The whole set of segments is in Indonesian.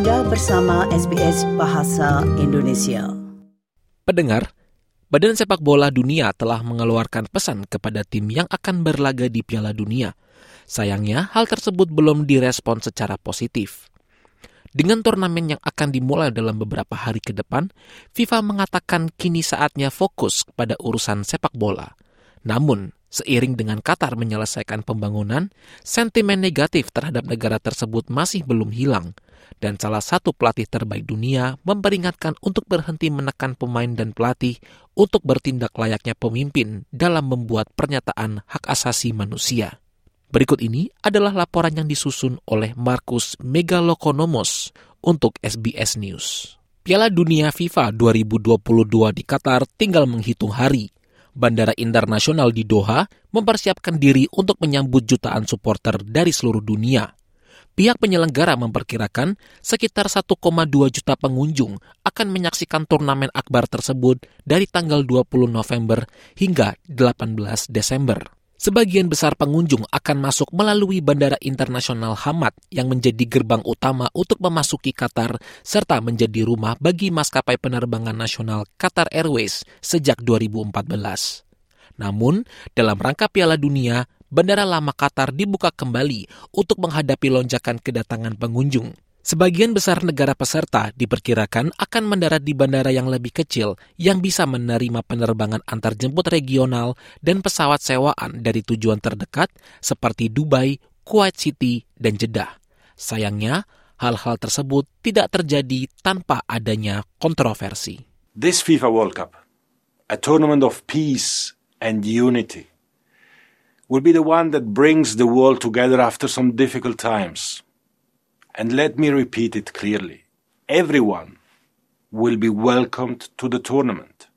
Anda bersama SBS Bahasa Indonesia. Pendengar, Badan Sepak Bola Dunia telah mengeluarkan pesan kepada tim yang akan berlaga di Piala Dunia. Sayangnya, hal tersebut belum direspon secara positif. Dengan turnamen yang akan dimulai dalam beberapa hari ke depan, FIFA mengatakan kini saatnya fokus pada urusan sepak bola. Namun, Seiring dengan Qatar menyelesaikan pembangunan, sentimen negatif terhadap negara tersebut masih belum hilang, dan salah satu pelatih terbaik dunia memperingatkan untuk berhenti menekan pemain dan pelatih untuk bertindak layaknya pemimpin dalam membuat pernyataan hak asasi manusia. Berikut ini adalah laporan yang disusun oleh Markus Megalokonomos untuk SBS News. Piala Dunia FIFA 2022 di Qatar tinggal menghitung hari – Bandara Internasional di Doha mempersiapkan diri untuk menyambut jutaan supporter dari seluruh dunia. Pihak penyelenggara memperkirakan sekitar 1,2 juta pengunjung akan menyaksikan turnamen akbar tersebut dari tanggal 20 November hingga 18 Desember. Sebagian besar pengunjung akan masuk melalui Bandara Internasional Hamad yang menjadi gerbang utama untuk memasuki Qatar serta menjadi rumah bagi maskapai penerbangan nasional Qatar Airways sejak 2014. Namun, dalam rangka Piala Dunia, Bandara Lama Qatar dibuka kembali untuk menghadapi lonjakan kedatangan pengunjung. Sebagian besar negara peserta diperkirakan akan mendarat di bandara yang lebih kecil yang bisa menerima penerbangan antar jemput regional dan pesawat sewaan dari tujuan terdekat seperti Dubai, Kuwait City, dan Jeddah. Sayangnya, hal-hal tersebut tidak terjadi tanpa adanya kontroversi. This FIFA World Cup, a tournament of peace and unity, will be the one that brings the world together after some difficult times. And let me repeat it clearly everyone will be welcomed to the tournament,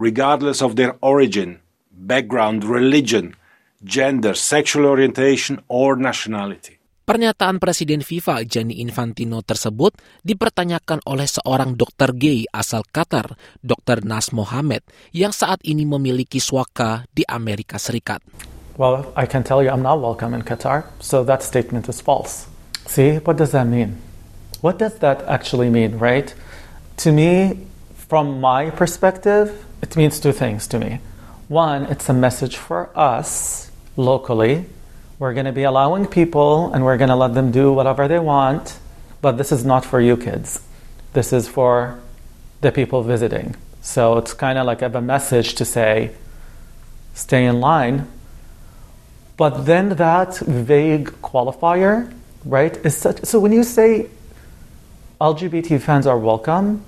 regardless of their origin, background, religion, gender, sexual orientation, or nationality. Pernyataan Presiden FIFA Gianni Infantino tersebut dipertanyakan oleh seorang dokter gay asal Qatar, Dr. Nas Mohammed, yang saat ini memiliki suaka di Amerika Serikat. Well, I can tell you I'm not welcome in Qatar, so that statement is false. See, what does that mean? What does that actually mean, right? To me, from my perspective, it means two things to me. One, it's a message for us locally. We're going to be allowing people and we're going to let them do whatever they want, but this is not for you kids. This is for the people visiting. So it's kind of like a message to say, stay in line. But then that vague qualifier right? Is such, so when you say LGBT fans are welcome,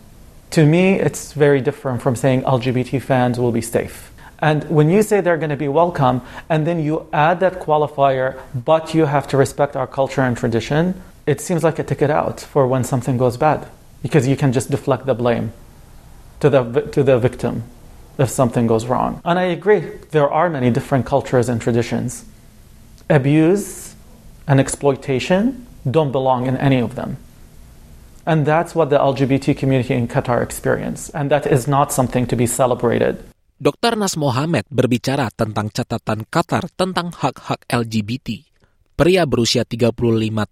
to me it's very different from saying LGBT fans will be safe. And when you say they're going to be welcome, and then you add that qualifier, but you have to respect our culture and tradition, it seems like a ticket out for when something goes bad, because you can just deflect the blame to the to the victim if something goes wrong. And I agree, there are many different cultures and traditions. Abuse and exploitation don't belong in any of them. And that's what the LGBT community in Qatar experience. And that is not something to be celebrated. Dr. Nas Mohammed berbicara tentang catatan Qatar tentang hak-hak LGBT. Pria berusia 35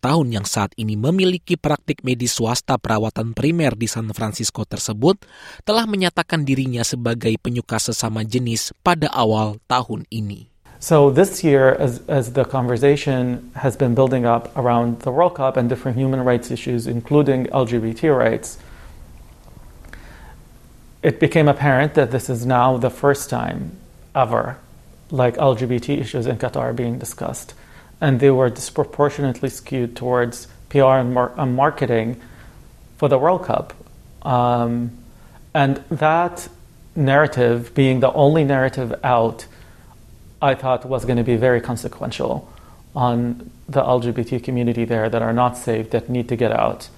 tahun yang saat ini memiliki praktik medis swasta perawatan primer di San Francisco tersebut telah menyatakan dirinya sebagai penyuka sesama jenis pada awal tahun ini. So this year, as, as the conversation has been building up around the World Cup and different human rights issues, including LGBT rights, it became apparent that this is now the first time ever like LGBT issues in Qatar are being discussed. And they were disproportionately skewed towards PR and, mar- and marketing for the World Cup. Um, and that narrative being the only narrative out I thought was going to be very consequential on the LGBT community there that are not safe, that need to get out.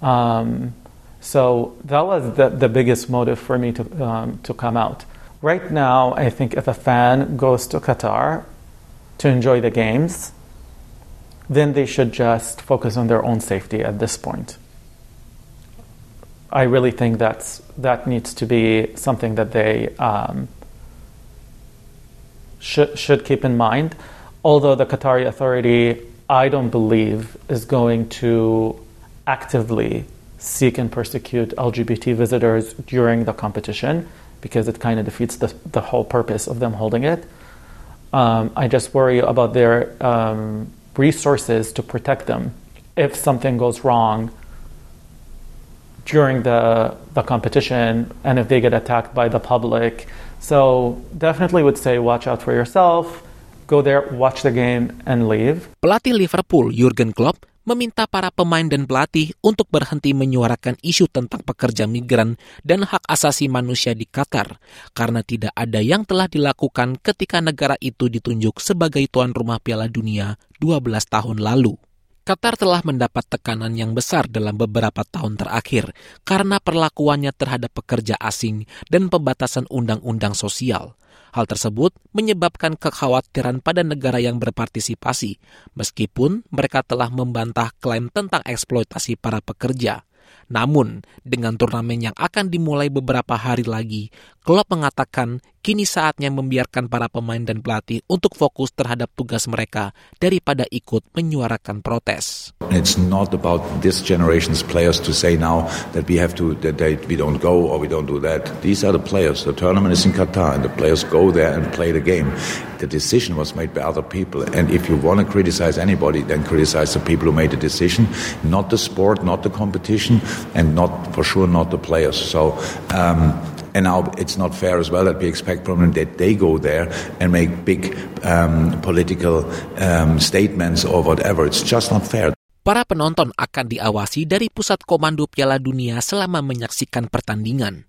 Um, so that was the, the biggest motive for me to, um, to come out. Right now, I think if a fan goes to Qatar to enjoy the games, then they should just focus on their own safety at this point. I really think that's, that needs to be something that they um, should, should keep in mind. Although the Qatari authority, I don't believe, is going to actively seek and persecute LGBT visitors during the competition because it kind of defeats the, the whole purpose of them holding it. Um, I just worry about their um, resources to protect them if something goes wrong during the, the competition and if they get attacked by the public. So definitely would say watch out for yourself, go there, watch the game, and leave. Pelatih Liverpool Jurgen Klopp meminta para pemain dan pelatih untuk berhenti menyuarakan isu tentang pekerja migran dan hak asasi manusia di Qatar karena tidak ada yang telah dilakukan ketika negara itu ditunjuk sebagai tuan rumah Piala Dunia 12 tahun lalu. Qatar telah mendapat tekanan yang besar dalam beberapa tahun terakhir karena perlakuannya terhadap pekerja asing dan pembatasan undang-undang sosial. Hal tersebut menyebabkan kekhawatiran pada negara yang berpartisipasi, meskipun mereka telah membantah klaim tentang eksploitasi para pekerja. Namun, dengan turnamen yang akan dimulai beberapa hari lagi, Klopp mengatakan kini saatnya membiarkan para pemain dan pelatih untuk fokus terhadap tugas mereka daripada ikut menyuarakan protes. It's not about this generation's players to say now that we have to that they, we don't go or we don't do that. These are the players. The tournament is in Qatar and the players go there and play the game. The decision was made by other people and if you want to criticize anybody then criticize the people who made the decision, not the sport, not the competition and not for sure not the players. So um, and now it's not fair as well that we expect from that they go there and make big um, political um, statements or whatever. It's just not fair. Para penonton akan diawasi dari pusat komando Piala Dunia selama menyaksikan pertandingan.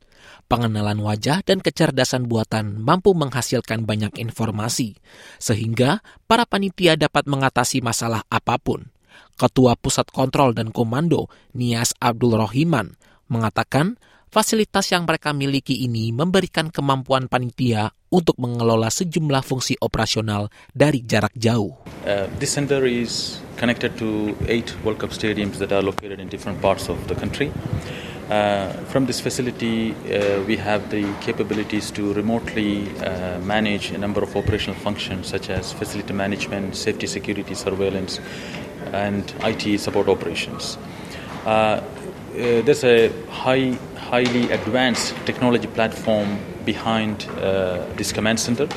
Pengenalan wajah dan kecerdasan buatan mampu menghasilkan banyak informasi, sehingga para panitia dapat mengatasi masalah apa pun. Ketua Pusat Kontrol dan Komando, Nias Abdul Rohiman, mengatakan fasilitas yang mereka miliki ini memberikan kemampuan panitia untuk mengelola sejumlah fungsi operasional dari jarak jauh. Uh, this center is connected to eight World Cup stadiums that are located in different parts of the country. Uh, from this facility, uh, we have the capabilities to remotely uh, manage a number of operational functions such as facility management, safety, security, surveillance, and IT support operations. Uh, there's a high, highly advanced technology platform behind uh, this command center,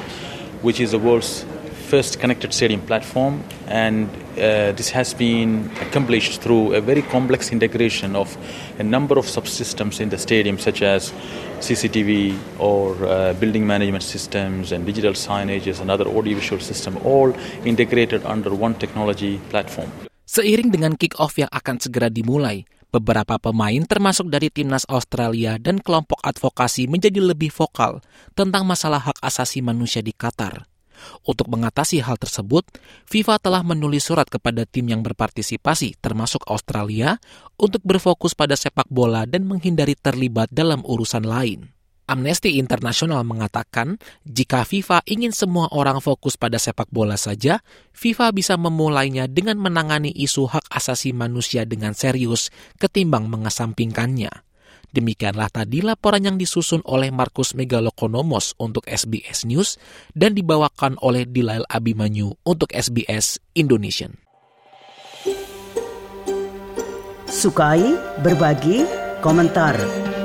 which is the world's first connected stadium platform, and uh, this has been accomplished through a very complex integration of a number of subsystems in the stadium, such as CCTV or uh, building management systems and digital signages and other audiovisual system, all integrated under one technology platform. Seiring dengan kick-off yang akan segera dimulai, beberapa pemain termasuk dari timnas Australia dan kelompok advokasi menjadi lebih vokal tentang masalah hak asasi manusia di Qatar. Untuk mengatasi hal tersebut, FIFA telah menulis surat kepada tim yang berpartisipasi termasuk Australia untuk berfokus pada sepak bola dan menghindari terlibat dalam urusan lain. Amnesty International mengatakan jika FIFA ingin semua orang fokus pada sepak bola saja, FIFA bisa memulainya dengan menangani isu hak asasi manusia dengan serius ketimbang mengesampingkannya. Demikianlah tadi laporan yang disusun oleh Markus Megalokonomos untuk SBS News dan dibawakan oleh Dilail Abimanyu untuk SBS Indonesia. Sukai, berbagi, komentar.